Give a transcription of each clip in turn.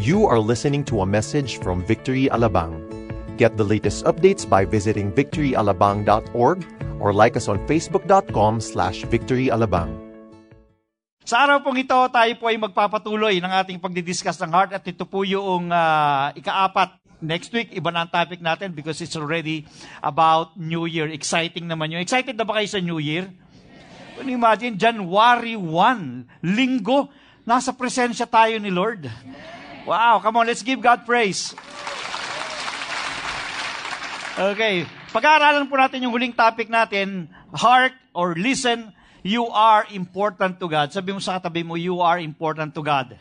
You are listening to a message from Victory Alabang. Get the latest updates by visiting victoryalabang.org or like us on facebook.com slash victoryalabang. Sa araw pong ito, tayo po ay magpapatuloy ng ating pagdidiscuss ng heart at ito po yung uh, ikaapat. Next week, iba na ang topic natin because it's already about New Year. Exciting naman yun. Excited na ba kayo sa New Year? Can you imagine, January 1, linggo, nasa presensya tayo ni Lord. Wow, come on, let's give God praise. Okay, pag-aaralan po natin yung huling topic natin, heart or listen, you are important to God. Sabi mo sa katabi mo, you are important to God.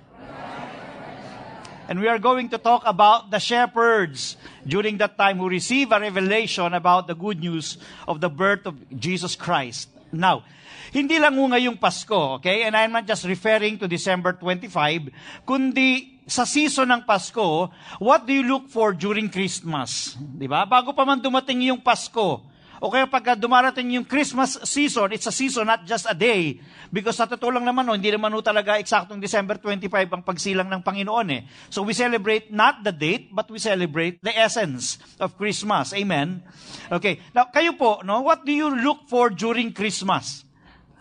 And we are going to talk about the shepherds during that time who receive a revelation about the good news of the birth of Jesus Christ. Now, hindi lang ho ngayong Pasko, okay? And I'm not just referring to December 25, kundi sa season ng Pasko, what do you look for during Christmas? Di ba? Bago pa man dumating yung Pasko, o kaya pagka dumarating yung Christmas season, it's a season, not just a day. Because sa totoo lang naman, no, hindi naman no, talaga eksaktong December 25 ang pagsilang ng Panginoon eh. So we celebrate not the date, but we celebrate the essence of Christmas. Amen? Okay. Now, kayo po, no, what do you look for during Christmas?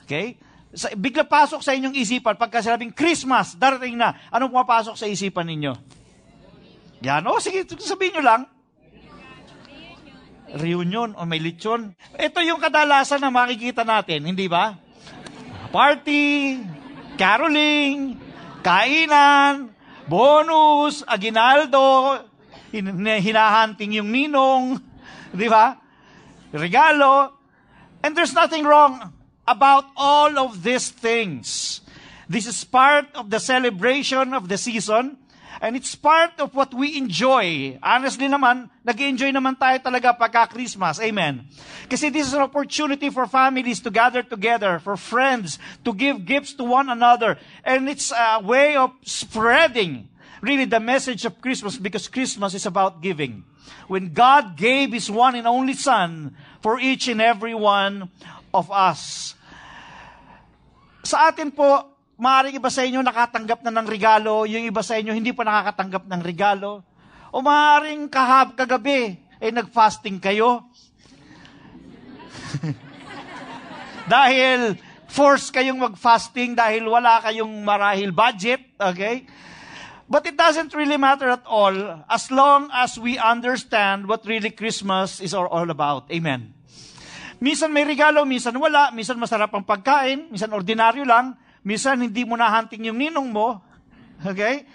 Okay? Bigla pasok sa inyong isipan, pagka sinabing Christmas, darating na, anong pumapasok sa isipan ninyo? Yan, o, sige, sabihin nyo lang. Reunion o may lechon. Ito yung kadalasan na makikita natin, hindi ba? Party, caroling, kainan, bonus, aginaldo, hinahanting yung ninong, di ba? Regalo. And there's nothing wrong about all of these things. This is part of the celebration of the season. And it's part of what we enjoy. Honestly naman, nag enjoy naman tayo talaga pagka Christmas. Amen. Kasi this is an opportunity for families to gather together, for friends to give gifts to one another. And it's a way of spreading really the message of Christmas because Christmas is about giving. When God gave His one and only Son for each and every one of us. Sa atin po, Maaring iba sa inyo nakatanggap na ng regalo, yung iba sa inyo hindi pa nakakatanggap ng regalo. O maaaring kahab kagabi, eh nag-fasting kayo. dahil force kayong mag-fasting dahil wala kayong marahil budget, okay? But it doesn't really matter at all as long as we understand what really Christmas is all about. Amen. Minsan may regalo, minsan wala, minsan masarap ang pagkain, minsan ordinaryo lang, Minsan, hindi mo na-hunting yung ninong mo. Okay?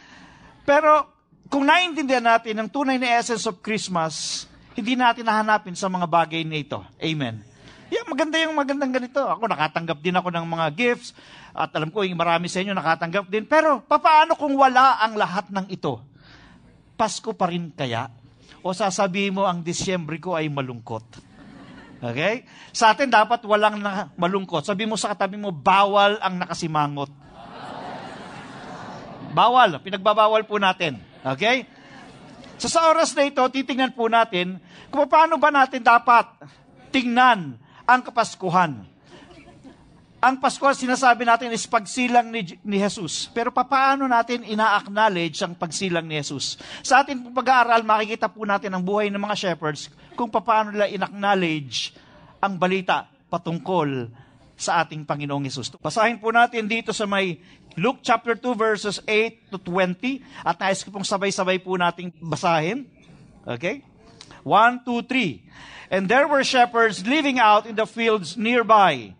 Pero, kung naintindihan natin ang tunay na essence of Christmas, hindi natin nahanapin sa mga bagay na ito. Amen. Yeah, maganda yung magandang ganito. Ako nakatanggap din ako ng mga gifts at alam ko yung marami sa inyo nakatanggap din. Pero papaano kung wala ang lahat ng ito? Pasko pa rin kaya? O sasabihin mo ang Disyembre ko ay malungkot? Okay? Sa atin dapat walang na malungkot. Sabi mo sa katabi mo, bawal ang nakasimangot. Bawal. Pinagbabawal po natin. Okay? So sa oras na ito, titingnan po natin kung paano ba natin dapat tingnan ang kapaskuhan. Ang Pasko, sinasabi natin is pagsilang ni, ni Jesus. Pero paano natin ina-acknowledge ang pagsilang ni Jesus? Sa ating pag-aaral, makikita po natin ang buhay ng mga shepherds kung paano nila in-acknowledge ang balita patungkol sa ating Panginoong Yesus. Basahin po natin dito sa may Luke chapter 2 verses 8 to 20 at nais ko pong sabay-sabay po nating basahin. Okay? 1, 2, 3. And there were shepherds living out in the fields nearby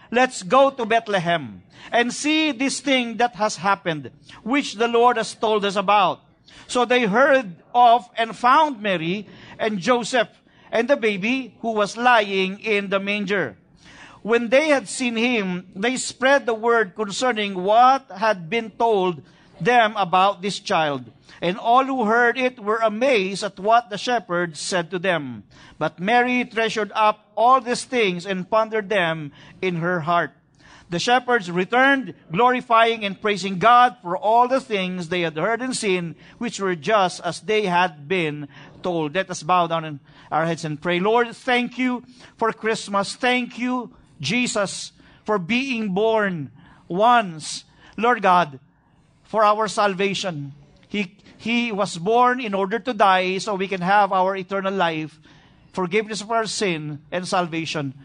let's go to Bethlehem and see this thing that has happened, which the Lord has told us about. So they heard of and found Mary and Joseph and the baby who was lying in the manger. When they had seen him, they spread the word concerning what had been told them about this child. And all who heard it were amazed at what the shepherds said to them. But Mary treasured up all these things and pondered them in her heart. The shepherds returned, glorifying and praising God for all the things they had heard and seen, which were just as they had been told. Let us bow down in our heads and pray. Lord, thank you for Christmas. Thank you, Jesus, for being born once. Lord God, for our salvation. He, he was born in order to die so we can have our eternal life, forgiveness of our sin, and salvation.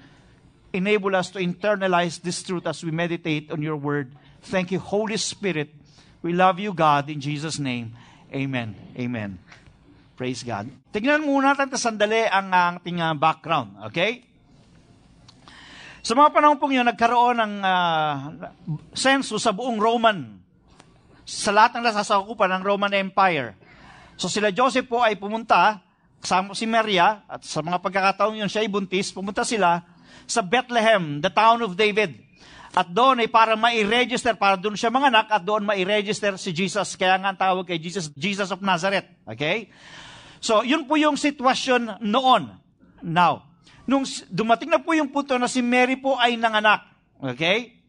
Enable us to internalize this truth as we meditate on your word. Thank you, Holy Spirit. We love you, God, in Jesus' name. Amen. Amen. Praise God. Tignan muna natin sandali ang ating uh, background. Okay? Sa mga panahon pong yun, nagkaroon ng uh, census sa buong Roman sa lahat ng nasasakupan ng Roman Empire. So sila Joseph po ay pumunta, kasama si Maria, at sa mga pagkakataon yun siya ay buntis, pumunta sila sa Bethlehem, the town of David. At doon ay para ma-register, para doon siya manganak, at doon ma-register si Jesus. Kaya nga ang tawag kay Jesus, Jesus of Nazareth. Okay? So, yun po yung sitwasyon noon. Now, nung dumating na po yung punto na si Mary po ay nanganak. Okay?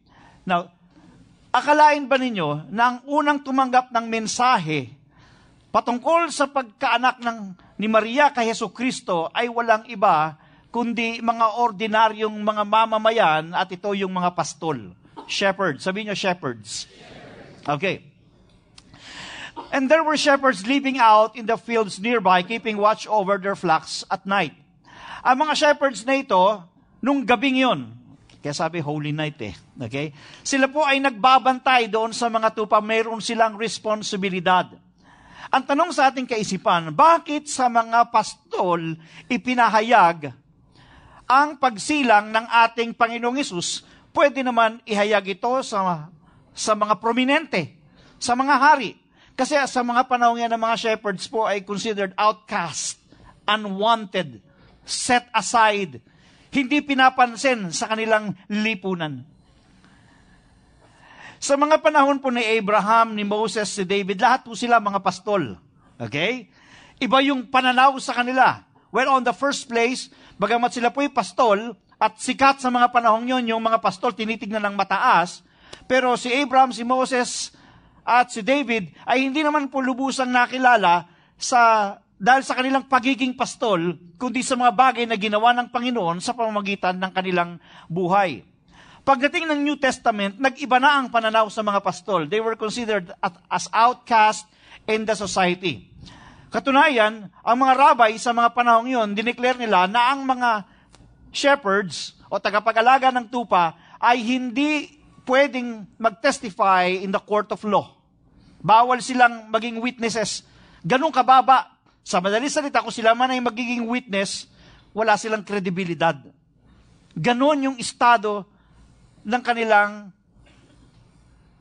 Now, Akalain ba ninyo na ang unang tumanggap ng mensahe patungkol sa pagkaanak ng ni Maria kay Heso Kristo ay walang iba kundi mga ordinaryong mga mamamayan at ito yung mga pastol. Shepherds. Sabi niyo shepherds. Okay. And there were shepherds living out in the fields nearby, keeping watch over their flocks at night. Ang mga shepherds na ito, nung gabing yon, kaya sabi, holy night eh. Okay? Sila po ay nagbabantay doon sa mga tupa. Mayroon silang responsibilidad. Ang tanong sa ating kaisipan, bakit sa mga pastol ipinahayag ang pagsilang ng ating Panginoong Isus? Pwede naman ihayag ito sa, sa mga prominente, sa mga hari. Kasi sa mga panahon yan ng mga shepherds po ay considered outcast, unwanted, set aside, hindi pinapansin sa kanilang lipunan. Sa mga panahon po ni Abraham, ni Moses, si David, lahat po sila mga pastol. Okay? Iba yung pananaw sa kanila. Well, on the first place, bagamat sila po ay pastol, at sikat sa mga panahon yon yung mga pastol tinitignan ng mataas, pero si Abraham, si Moses, at si David ay hindi naman po lubusang nakilala sa dahil sa kanilang pagiging pastol, kundi sa mga bagay na ginawa ng Panginoon sa pamamagitan ng kanilang buhay. Pagdating ng New Testament, nag-iba na ang pananaw sa mga pastol. They were considered as outcast in the society. Katunayan, ang mga rabbi sa mga panahong yon, dineclare nila na ang mga shepherds o tagapag-alaga ng tupa ay hindi pwedeng mag-testify in the court of law. Bawal silang maging witnesses. Ganong kababa sa madali salita, kung sila man ay magiging witness, wala silang kredibilidad. Ganon yung estado ng kanilang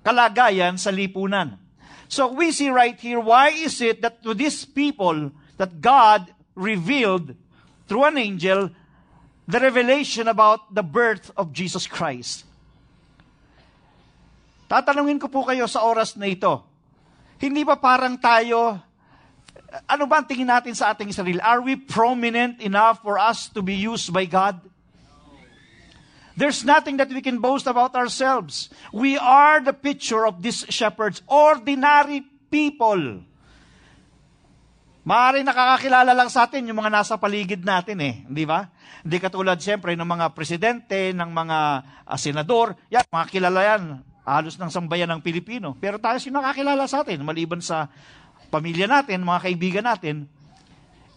kalagayan sa lipunan. So we see right here, why is it that to these people that God revealed through an angel the revelation about the birth of Jesus Christ? Tatanungin ko po kayo sa oras na ito, hindi ba parang tayo ano ba ang tingin natin sa ating sarili? Are we prominent enough for us to be used by God? There's nothing that we can boast about ourselves. We are the picture of these shepherds, ordinary people. Maaari nakakakilala lang sa atin yung mga nasa paligid natin eh, di ba? Hindi katulad siyempre ng mga presidente, ng mga uh, senador, yan, mga kilala yan, halos ng sambayan ng Pilipino. Pero tayo si nakakilala sa atin, maliban sa pamilya natin, mga kaibigan natin.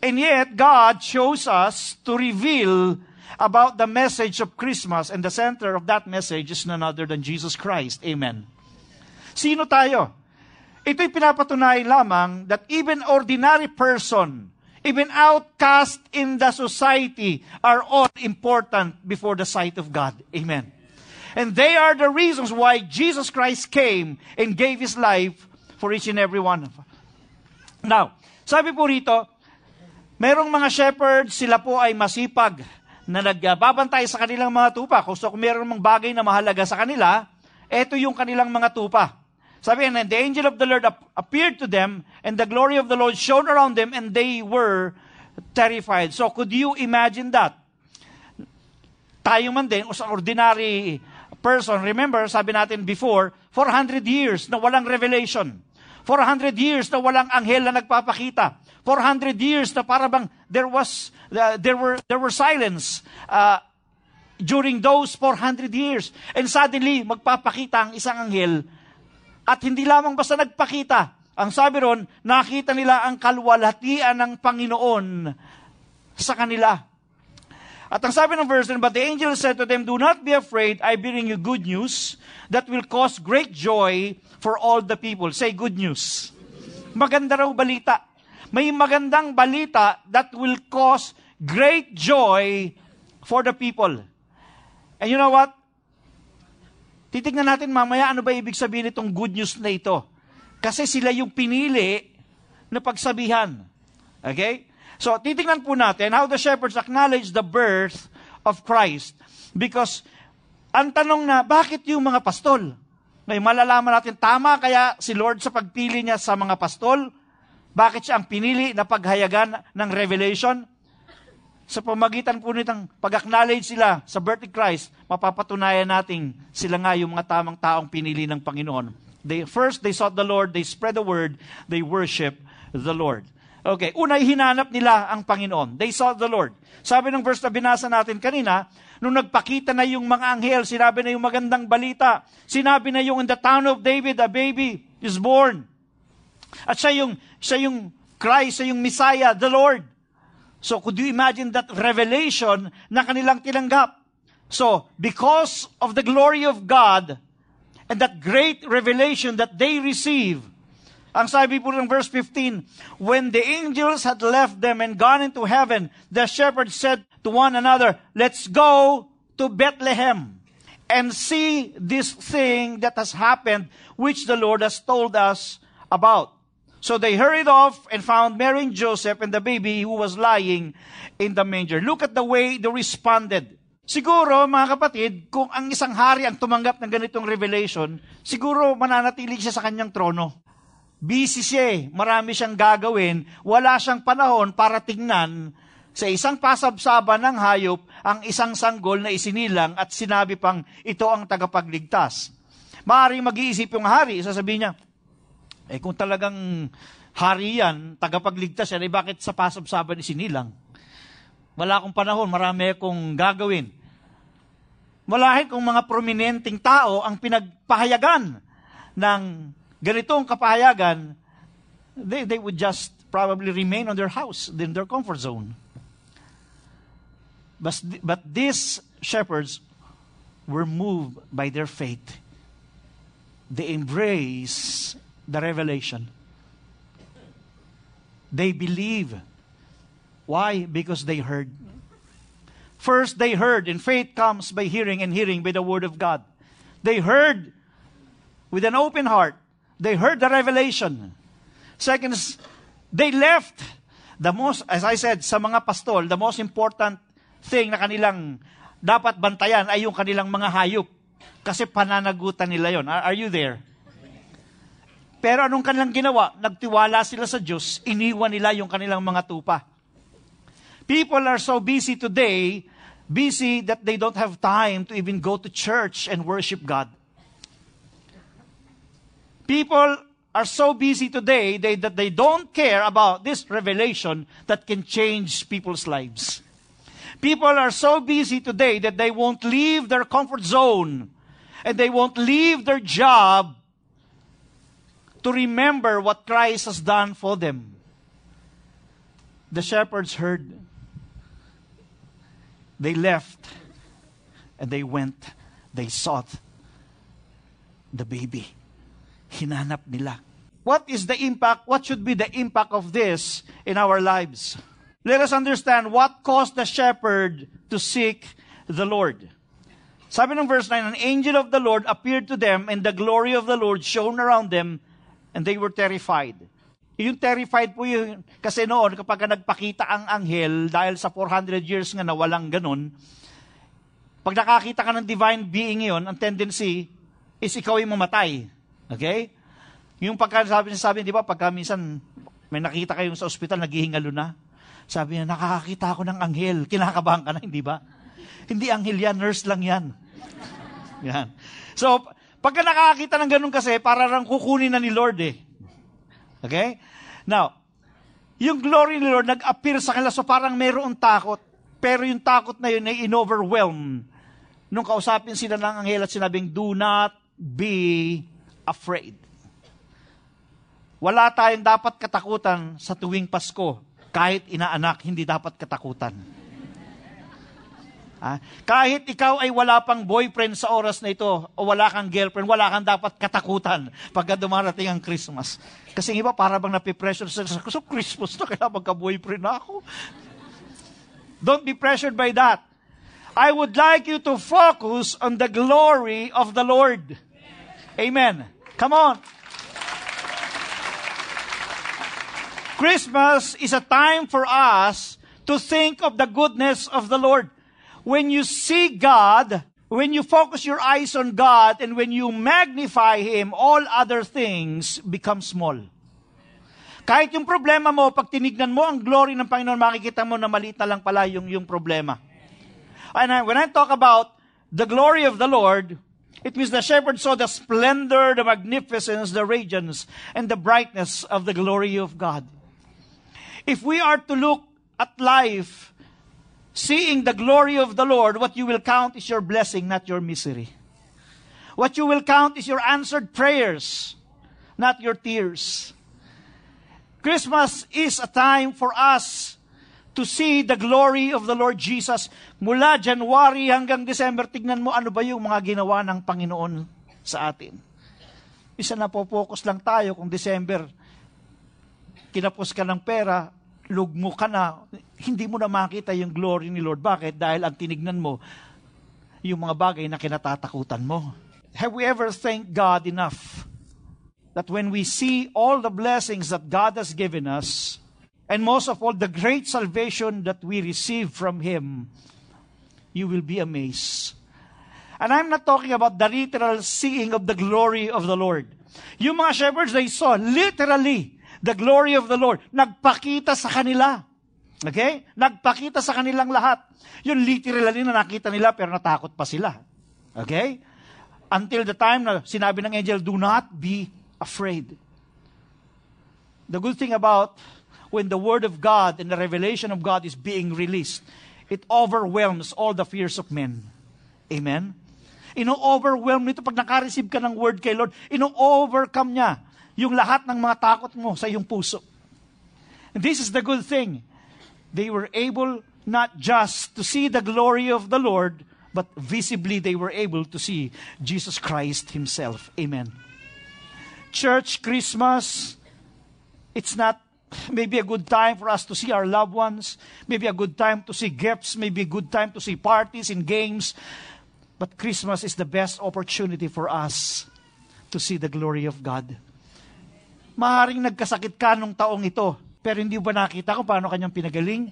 And yet, God chose us to reveal about the message of Christmas, and the center of that message is none other than Jesus Christ. Amen. Sino tayo? Ito'y pinapatunay lamang that even ordinary person, even outcast in the society, are all important before the sight of God. Amen. And they are the reasons why Jesus Christ came and gave His life for each and every one of us. Now, sabi po rito, merong mga shepherds, sila po ay masipag na nagbabantay sa kanilang mga tupa. Kung so, kung meron mga bagay na mahalaga sa kanila, ito yung kanilang mga tupa. Sabi, and the angel of the Lord appeared to them, and the glory of the Lord shone around them, and they were terrified. So, could you imagine that? Tayo man din, sa ordinary person, remember, sabi natin before, 400 years na walang revelation. 400 years na walang anghel na nagpapakita. 400 years na para bang there was uh, there were there were silence uh, during those 400 years. And suddenly magpapakita ang isang anghel at hindi lamang basta nagpakita. Ang sabi ron, nakita nila ang kalwalhatian ng Panginoon sa kanila. At ang sabi ng verse, But the angel said to them, Do not be afraid, I bring you good news that will cause great joy for all the people. Say good news. Maganda raw balita. May magandang balita that will cause great joy for the people. And you know what? Titignan natin mamaya ano ba ibig sabihin itong good news na ito. Kasi sila yung pinili na pagsabihan. Okay? So, titingnan po natin how the shepherds acknowledge the birth of Christ. Because, ang tanong na, bakit yung mga pastol? Ngayon, malalaman natin, tama kaya si Lord sa pagpili niya sa mga pastol? Bakit siya ang pinili na paghayagan ng revelation? sa pamagitan po nitong pag-acknowledge sila sa birth of Christ, mapapatunayan natin sila nga yung mga tamang taong pinili ng Panginoon. They, first, they sought the Lord, they spread the word, they worship the Lord. Okay, unay hinanap nila ang Panginoon. They sought the Lord. Sabi ng verse na binasa natin kanina, nung nagpakita na yung mga anghel, sinabi na yung magandang balita. Sinabi na yung in the town of David, a baby is born. At siya yung, siya yung Christ, siya yung Messiah, the Lord. So could you imagine that revelation na kanilang tinanggap? So, because of the glory of God and that great revelation that they receive, ang sabi po ng verse 15, When the angels had left them and gone into heaven, the shepherds said to one another, Let's go to Bethlehem and see this thing that has happened, which the Lord has told us about. So they hurried off and found Mary and Joseph and the baby who was lying in the manger. Look at the way they responded. Siguro, mga kapatid, kung ang isang hari ang tumanggap ng ganitong revelation, siguro mananatili siya sa kanyang trono. Busy siya eh. Marami siyang gagawin. Wala siyang panahon para tingnan sa isang pasabsaba ng hayop ang isang sanggol na isinilang at sinabi pang ito ang tagapagligtas. Maaring mag-iisip yung hari, sasabihin niya, eh kung talagang hari yan, tagapagligtas yan, eh bakit sa pasabsaban isinilang? Wala akong panahon, marami akong gagawin. Malahin kung mga prominenteng tao ang pinagpahayagan ng ganitong kapahayagan, they, they would just probably remain on their house, in their comfort zone. But, but these shepherds were moved by their faith. They embrace the revelation. They believe. Why? Because they heard. First, they heard, and faith comes by hearing, and hearing by the word of God. They heard with an open heart. They heard the revelation. Second, they left the most, as I said, sa mga pastol, the most important thing na kanilang dapat bantayan ay yung kanilang mga hayop. Kasi pananagutan nila yon. Are, are you there? Pero anong kanilang ginawa? Nagtiwala sila sa Diyos, iniwan nila yung kanilang mga tupa. People are so busy today, busy that they don't have time to even go to church and worship God. People are so busy today they, that they don't care about this revelation that can change people's lives. People are so busy today that they won't leave their comfort zone and they won't leave their job to remember what Christ has done for them. The shepherds heard. They left and they went. They sought the baby. Hinanap nila. What is the impact? What should be the impact of this in our lives? Let us understand what caused the shepherd to seek the Lord. Sabi ng verse 9, An angel of the Lord appeared to them, and the glory of the Lord shone around them, and they were terrified. Yung terrified po yun, kasi noon, kapag nagpakita ang anghel, dahil sa 400 years nga na walang ganun, pag nakakita ka ng divine being yon, ang tendency is ikaw yung mamatay. Okay? Yung pagka sabi niya, sabi, di ba, pagka minsan may nakita kayong sa ospital, naghihingalo na. Sabi niya, nakakakita ako ng anghel. Kinakabahan ka na, hindi ba? Hindi anghel yan, nurse lang yan. Yan. So, pagka nakakita ng ganun kasi, para lang kukunin na ni Lord eh. Okay? Now, yung glory ni Lord nag-appear sa kanila, so parang mayroong takot. Pero yung takot na yun ay in-overwhelm. Nung kausapin sila ng anghel at sinabing, do not be afraid. Wala tayong dapat katakutan sa tuwing Pasko. Kahit inaanak, hindi dapat katakutan. Ah, kahit ikaw ay wala pang boyfriend sa oras na ito, o wala kang girlfriend, wala kang dapat katakutan pagka dumarating ang Christmas. Kasi iba, para bang napipressure sa so Christmas na, kaya magka-boyfriend ako. Don't be pressured by that. I would like you to focus on the glory of the Lord. Amen. Come on. Christmas is a time for us to think of the goodness of the Lord. When you see God, when you focus your eyes on God, and when you magnify Him, all other things become small. Kahit yung problema mo, pag tinignan mo ang glory ng Panginoon, makikita mo na maliit na lang pala yung, yung problema. And when I talk about the glory of the Lord, it means the shepherd saw the splendor, the magnificence, the radiance, and the brightness of the glory of God. If we are to look at life seeing the glory of the Lord, what you will count is your blessing, not your misery. What you will count is your answered prayers, not your tears. Christmas is a time for us to see the glory of the Lord Jesus. Mula January hanggang December, tignan mo ano ba yung mga ginawa ng Panginoon sa atin. Isa na po focus lang tayo kung December, kinapos ka ng pera, lugmo ka na, hindi mo na makita yung glory ni Lord. Bakit? Dahil ang tinignan mo, yung mga bagay na kinatatakutan mo. Have we ever thanked God enough that when we see all the blessings that God has given us, and most of all, the great salvation that we receive from Him, you will be amazed. And I'm not talking about the literal seeing of the glory of the Lord. Yung mga shepherds, they saw literally the glory of the Lord. Nagpakita sa kanila. Okay? Nagpakita sa kanilang lahat. Yun literally na nakita nila pero natakot pa sila. Okay? Until the time na sinabi ng angel, do not be afraid. The good thing about when the Word of God and the revelation of God is being released, it overwhelms all the fears of men. Amen? Ino-overwhelm nito pag nakareceive ka ng Word kay Lord, ino-overcome niya yung lahat ng mga takot mo sa iyong puso. And this is the good thing. They were able not just to see the glory of the Lord, but visibly they were able to see Jesus Christ Himself. Amen. Church, Christmas, it's not maybe a good time for us to see our loved ones, maybe a good time to see gifts, maybe a good time to see parties and games. But Christmas is the best opportunity for us to see the glory of God. Maharing nagkasakit ka nung taong ito, pero hindi ba nakita kung paano kanyang pinagaling?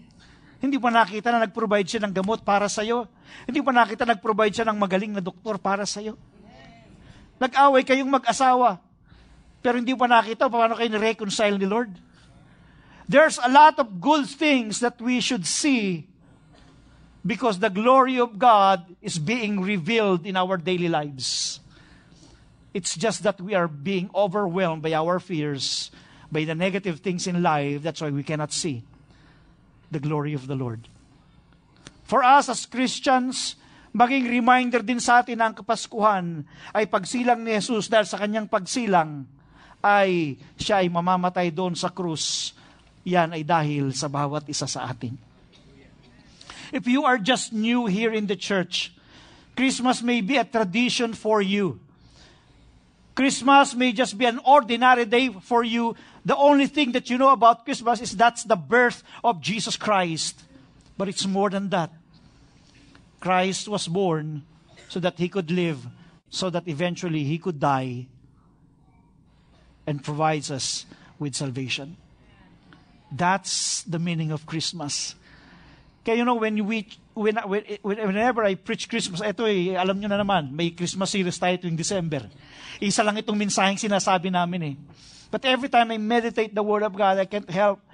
Hindi ba nakita na nag-provide siya ng gamot para sa iyo? Hindi ba nakita na nag-provide siya ng magaling na doktor para sa iyo? Nag-away kayong mag-asawa, pero hindi ba nakita paano kayo ni-reconcile ni Lord? There's a lot of good things that we should see because the glory of God is being revealed in our daily lives. It's just that we are being overwhelmed by our fears, by the negative things in life. That's why we cannot see the glory of the Lord. For us as Christians, maging reminder din sa atin ang Kapaskuhan ay pagsilang ni Jesus dahil sa kanyang pagsilang ay siya ay mamamatay doon sa krus. Yan ay dahil sa bawat isa sa atin. If you are just new here in the church, Christmas may be a tradition for you. Christmas may just be an ordinary day for you. The only thing that you know about Christmas is that's the birth of Jesus Christ. But it's more than that. Christ was born so that he could live, so that eventually he could die and provides us with salvation. That's the meaning of Christmas. Kaya you know, when we, when, when, whenever I preach Christmas, ito eh, alam nyo na naman, may Christmas series tayo tuwing December. Isa lang itong mensaheng sinasabi namin eh. But every time I meditate the Word of God, I can't help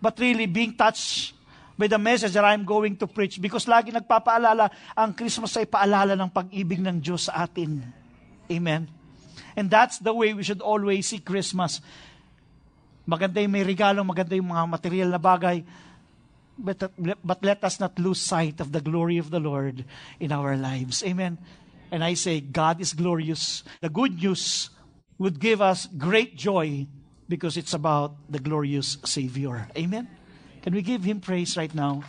but really being touched by the message that I'm going to preach because lagi nagpapaalala, ang Christmas ay paalala ng pag-ibig ng Diyos sa atin. Amen? And that's the way we should always see Christmas. Maganda yung may regalo, maganda yung mga material na bagay, but, but let us not lose sight of the glory of the Lord in our lives. Amen? And I say, God is glorious. The good news would give us great joy because it's about the glorious Savior. Amen? Can we give Him praise right now?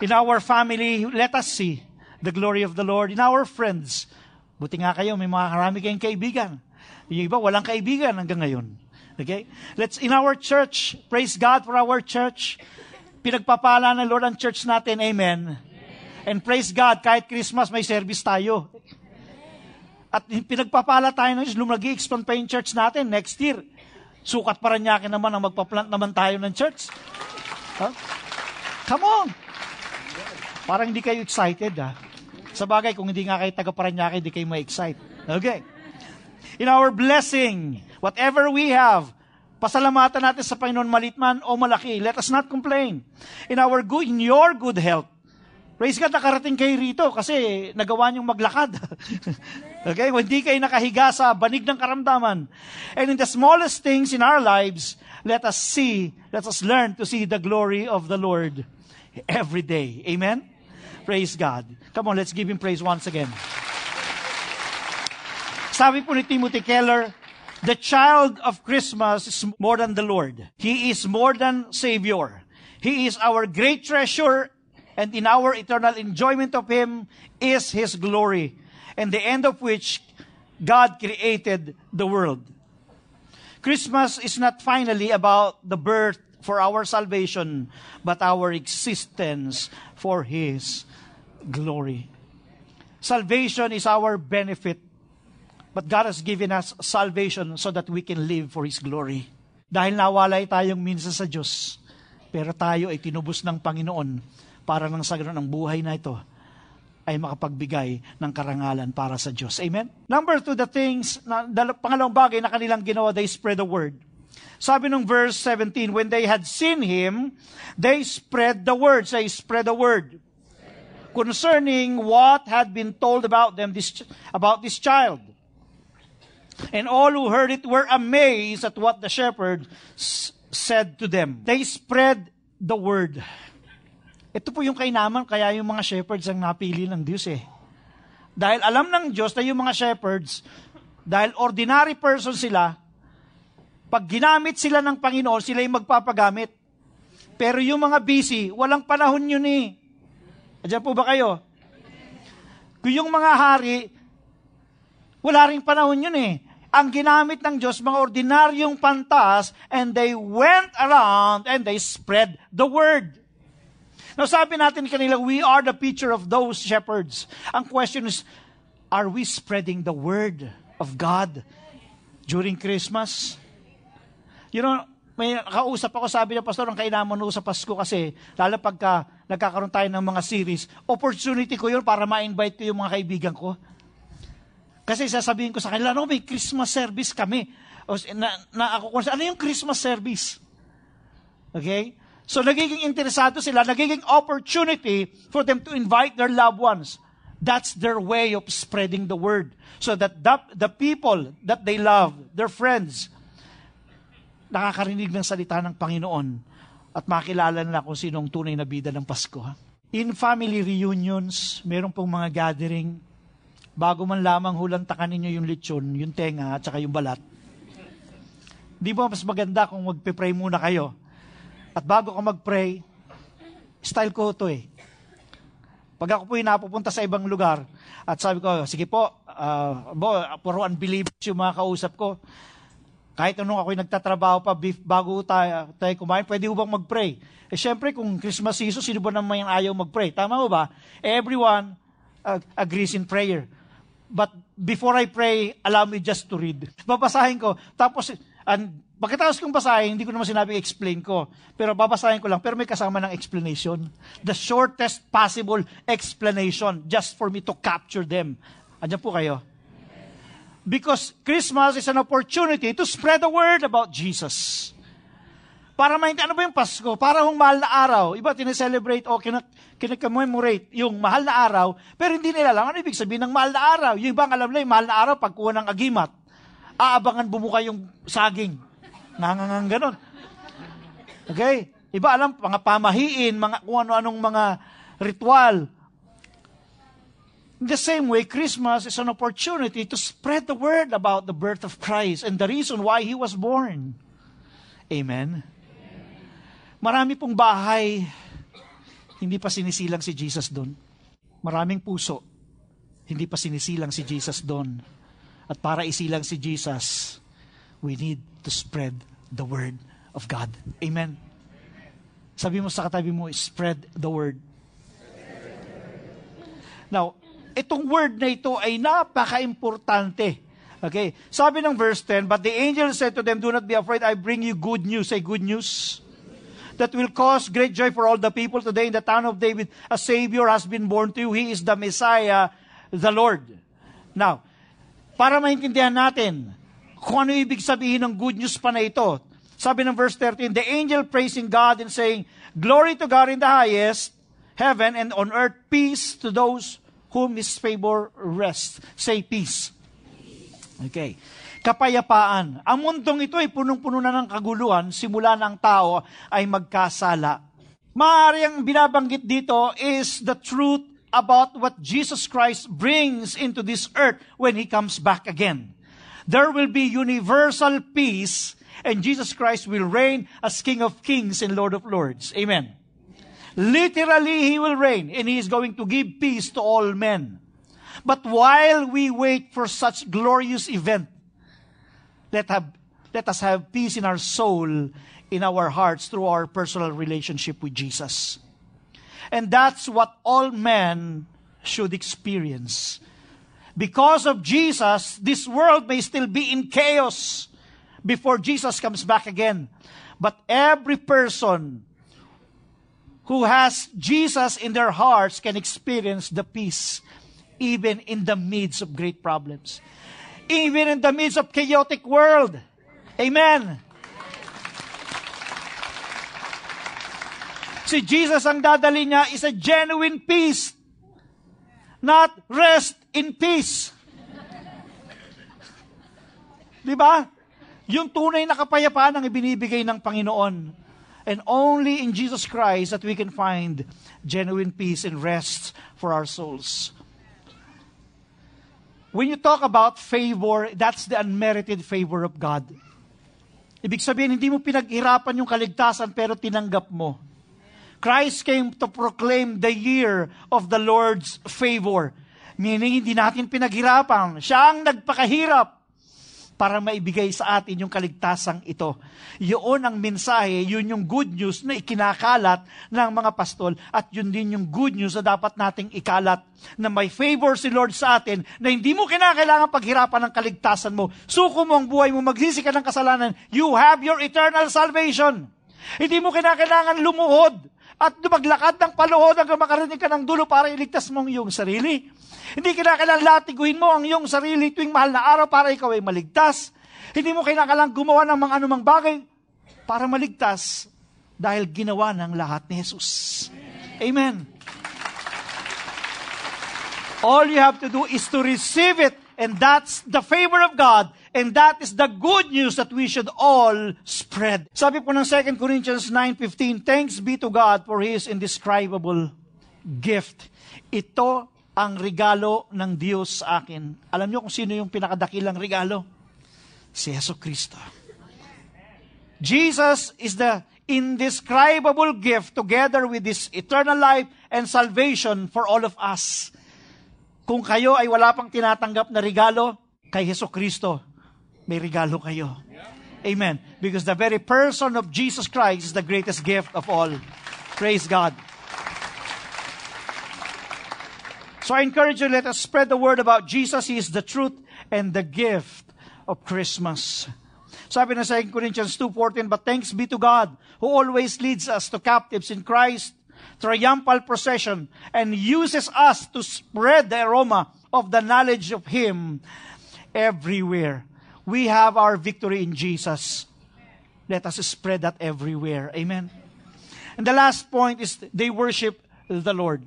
In our family, let us see the glory of the Lord. In our friends, buti nga kayo, may mga karami kayong kaibigan. Yung iba, walang kaibigan hanggang ngayon. Okay? Let's, in our church, praise God for our church. Pinagpapala ng Lord ang church natin. Amen. And praise God, kahit Christmas, may service tayo. At pinagpapala tayo ng Diyos, lumagi expand pa yung church natin next year. Sukat pa rin yakin naman ang magpa-plant naman tayo ng church. Huh? Come on! Parang hindi kayo excited, ha? Sa bagay, kung hindi nga kayo taga Paranaque, hindi kayo ma-excite. Okay. In our blessing, whatever we have, pasalamatan natin sa Panginoon malit man o malaki. Let us not complain. In our good, in your good health, Praise God, nakarating kayo rito kasi nagawa niyong maglakad. okay? Hindi kayo nakahiga sa banig ng karamdaman. And in the smallest things in our lives, let us see, let us learn to see the glory of the Lord every day. Amen? Praise God. Come on, let's give Him praise once again. Sabi po ni Timothy Keller, the child of Christmas is more than the Lord. He is more than Savior. He is our great treasure and in our eternal enjoyment of Him is His glory, and the end of which God created the world. Christmas is not finally about the birth for our salvation, but our existence for His glory. Salvation is our benefit, but God has given us salvation so that we can live for His glory. Dahil nawalay tayong minsan sa Diyos, pero tayo ay tinubos ng Panginoon para nang sa ganun buhay na ito ay makapagbigay ng karangalan para sa Diyos. Amen? Number two, the things, na, pangalawang bagay na kanilang ginawa, they spread the word. Sabi nung verse 17, when they had seen him, they spread the word. Say, spread the word. Concerning what had been told about them, this, about this child. And all who heard it were amazed at what the shepherd said to them. They spread the word. Ito po yung kainaman, kaya yung mga shepherds ang napili ng Diyos eh. Dahil alam ng Diyos na yung mga shepherds, dahil ordinary person sila, pag ginamit sila ng Panginoon, sila yung magpapagamit. Pero yung mga busy, walang panahon yun eh. Diyan po ba kayo? Kung yung mga hari, wala rin panahon yun eh. Ang ginamit ng Diyos, mga ordinaryong pantas, and they went around and they spread the word. Now sabi natin kanila, we are the picture of those shepherds. Ang question is, are we spreading the word of God during Christmas? You know, may kausap ako, sabi ng pastor, ang kainaman mo sa Pasko kasi, lalo pagka nagkakaroon tayo ng mga series, opportunity ko yun para ma-invite ko yung mga kaibigan ko. Kasi sasabihin ko sa kanila, no, may Christmas service kami. O, na, na ako, ano yung Christmas service? Okay? So nagiging interesado sila, nagiging opportunity for them to invite their loved ones. That's their way of spreading the word. So that the, the people that they love, their friends, nakakarinig ng salita ng Panginoon at makilala nila kung sino ang tunay na bida ng Pasko. Ha? In family reunions, meron pong mga gathering, bago man lamang hulang takanin nyo yung lechon, yung tenga, at saka yung balat. Di ba mas maganda kung magpe-pray muna kayo? At bago ka mag-pray, style ko to eh. Pag ako po yung napupunta sa ibang lugar, at sabi ko, sige po, uh, bo, puro unbelievers yung mga kausap ko. Kahit anong ako'y nagtatrabaho pa, beef, bago tayo, tayo kumain, pwede ho bang mag-pray? Eh syempre, kung Christmas season, sino ba naman yung ayaw mag-pray? Tama mo ba? Everyone uh, agrees in prayer. But before I pray, allow me just to read. Babasahin ko. Tapos, and, pagkatapos kong basahin, hindi ko naman sinabi explain ko. Pero babasahin ko lang. Pero may kasama ng explanation. The shortest possible explanation just for me to capture them. Andiyan po kayo. Because Christmas is an opportunity to spread the word about Jesus. Para maintindihan, ano ba yung Pasko? Para hong mahal na araw. Iba, tineselebrate o kinak kinakommemorate yung mahal na araw, pero hindi nila alam ano ibig sabihin ng mahal na araw. Yung ibang alam nila, yung mahal na araw, pagkuha ng agimat, aabangan bumuka yung saging. Nangangang ganon. Okay? Iba alam, mga pamahiin, mga, kung ano-anong mga ritual. In the same way, Christmas is an opportunity to spread the word about the birth of Christ and the reason why He was born. Amen? Marami pong bahay, hindi pa sinisilang si Jesus doon. Maraming puso, hindi pa sinisilang si Jesus doon. At para isilang si Jesus, we need to spread the word of God. Amen? Sabi mo sa katabi mo, spread the word. Now, itong word na ito ay napaka-importante. Okay? Sabi ng verse 10, But the angel said to them, Do not be afraid, I bring you good news. Say good news. That will cause great joy for all the people today in the town of David. A Savior has been born to you. He is the Messiah, the Lord. Now, para maintindihan natin kung ano ibig sabihin ng good news pa na ito. Sabi ng verse 13, The angel praising God and saying, Glory to God in the highest, heaven and on earth, peace to those whom His favor rests. Say peace. Okay. Kapayapaan. Ang mundong ito ay punong-puno na ng kaguluhan simula ng tao ay magkasala. Maaari ang binabanggit dito is the truth about what Jesus Christ brings into this earth when He comes back again. There will be universal peace and Jesus Christ will reign as King of Kings and Lord of Lords. Amen. Literally, He will reign and He is going to give peace to all men. But while we wait for such glorious event, let, have, let us have peace in our soul, in our hearts, through our personal relationship with Jesus. And that's what all men should experience. Because of Jesus, this world may still be in chaos before Jesus comes back again. But every person who has Jesus in their hearts can experience the peace even in the midst of great problems. Even in the midst of chaotic world. Amen. Si Jesus ang dadali niya is a genuine peace, not rest in peace. Di ba? Yung tunay na kapayapaan ang ibinibigay ng Panginoon. And only in Jesus Christ that we can find genuine peace and rest for our souls. When you talk about favor, that's the unmerited favor of God. Ibig sabihin, hindi mo pinaghirapan yung kaligtasan pero tinanggap mo. Christ came to proclaim the year of the Lord's favor. Meaning, hindi natin pinaghirapan. Siya ang nagpakahirap para maibigay sa atin yung kaligtasang ito. Yun ang mensahe, yun yung good news na ikinakalat ng mga pastol at yun din yung good news na dapat nating ikalat na may favor si Lord sa atin na hindi mo kinakailangan paghirapan ng kaligtasan mo. Suko mo ang buhay mo, magsisi ka ng kasalanan. You have your eternal salvation. Hindi mo kinakailangan lumuhod at maglakad ng paluhod hanggang makarinig ka ng dulo para iligtas mo ang iyong sarili. Hindi kinakailangan latiguin mo ang iyong sarili tuwing mahal na araw para ikaw ay maligtas. Hindi mo kinakailangan gumawa ng mga anumang bagay para maligtas dahil ginawa ng lahat ni Jesus. Amen. All you have to do is to receive it and that's the favor of God and that is the good news that we should all spread. Sabi po ng 2 Corinthians 9.15, Thanks be to God for His indescribable gift. Ito ang regalo ng Diyos sa akin. Alam niyo kung sino yung pinakadakilang regalo? Si Yeso Kristo. Jesus is the indescribable gift together with this eternal life and salvation for all of us. Kung kayo ay wala pang tinatanggap na regalo, kay Yeso Kristo, may regalo kayo. Amen. Because the very person of Jesus Christ is the greatest gift of all. Praise God. So I encourage you, let us spread the word about Jesus. He is the truth and the gift of Christmas. Sabi na sa 2 Corinthians 2.14, But thanks be to God, who always leads us to captives in Christ, triumphal procession, and uses us to spread the aroma of the knowledge of Him everywhere. We have our victory in Jesus. Let us spread that everywhere. Amen. And the last point is they worship the Lord.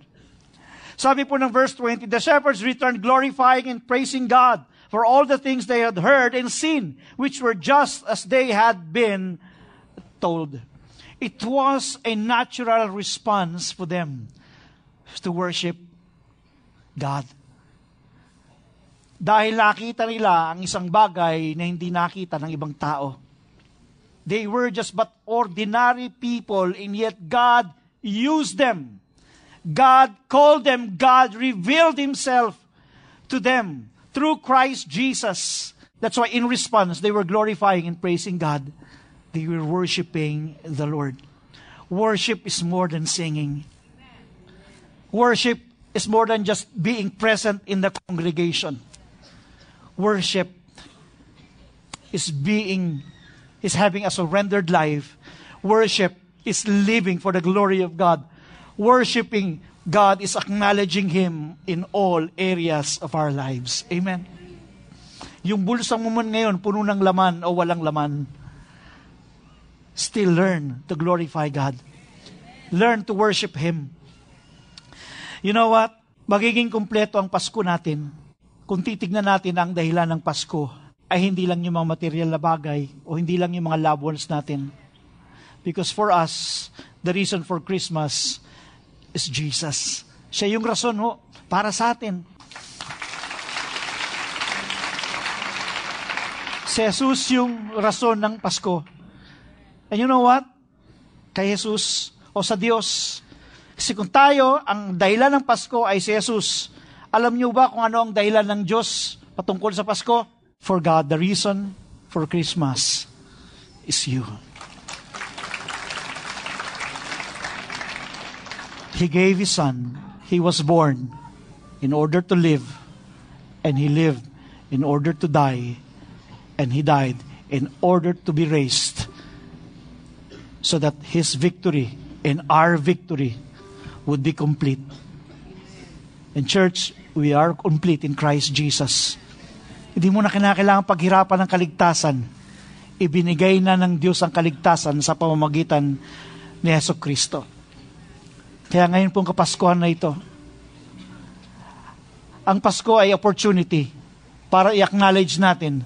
Sabi po ng verse 20, the shepherds returned glorifying and praising God for all the things they had heard and seen, which were just as they had been told. It was a natural response for them to worship God. Dahil nakita nila ang isang bagay na hindi nakita ng ibang tao. They were just but ordinary people and yet God used them God called them, God revealed Himself to them through Christ Jesus. That's why, in response, they were glorifying and praising God. They were worshiping the Lord. Worship is more than singing. Worship is more than just being present in the congregation. Worship is being, is having a surrendered life. Worship is living for the glory of God worshiping God is acknowledging Him in all areas of our lives. Amen. Yung bulsa mo man ngayon, puno ng laman o walang laman, still learn to glorify God. Learn to worship Him. You know what? Magiging kumpleto ang Pasko natin kung titignan natin ang dahilan ng Pasko ay hindi lang yung mga material na bagay o hindi lang yung mga loved ones natin. Because for us, the reason for Christmas is Jesus. Siya yung rason ho para sa atin. Si Jesus yung rason ng Pasko. And you know what? Kay Jesus o sa Diyos. Kasi kung tayo, ang dahilan ng Pasko ay si Jesus. Alam niyo ba kung ano ang dahilan ng Diyos patungkol sa Pasko? For God, the reason for Christmas is you. He gave His Son. He was born in order to live, and He lived in order to die, and He died in order to be raised, so that His victory and our victory would be complete. In church, we are complete in Christ Jesus. Hindi mo na kinakailangan paghirapan ng kaligtasan. Ibinigay na ng Diyos ang kaligtasan sa pamamagitan ni Yeso Kristo. Kaya ngayon pong Kapaskuhan na ito, ang Pasko ay opportunity para i-acknowledge natin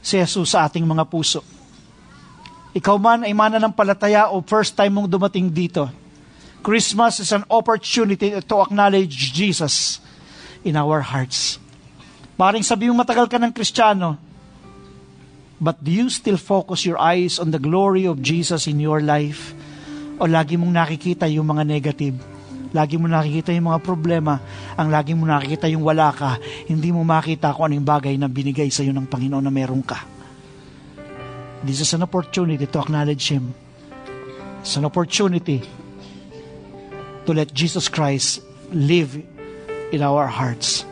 si Jesus sa ating mga puso. Ikaw man ay mananampalataya o first time mong dumating dito, Christmas is an opportunity to acknowledge Jesus in our hearts. Maring sabi mo matagal ka ng Kristiyano, but do you still focus your eyes on the glory of Jesus in your life? o lagi mong nakikita yung mga negative, lagi mo nakikita yung mga problema, ang lagi mo nakikita yung wala ka, hindi mo makita kung anong bagay na binigay sa iyo ng Panginoon na meron ka. This is an opportunity to acknowledge Him. It's an opportunity to let Jesus Christ live in our hearts.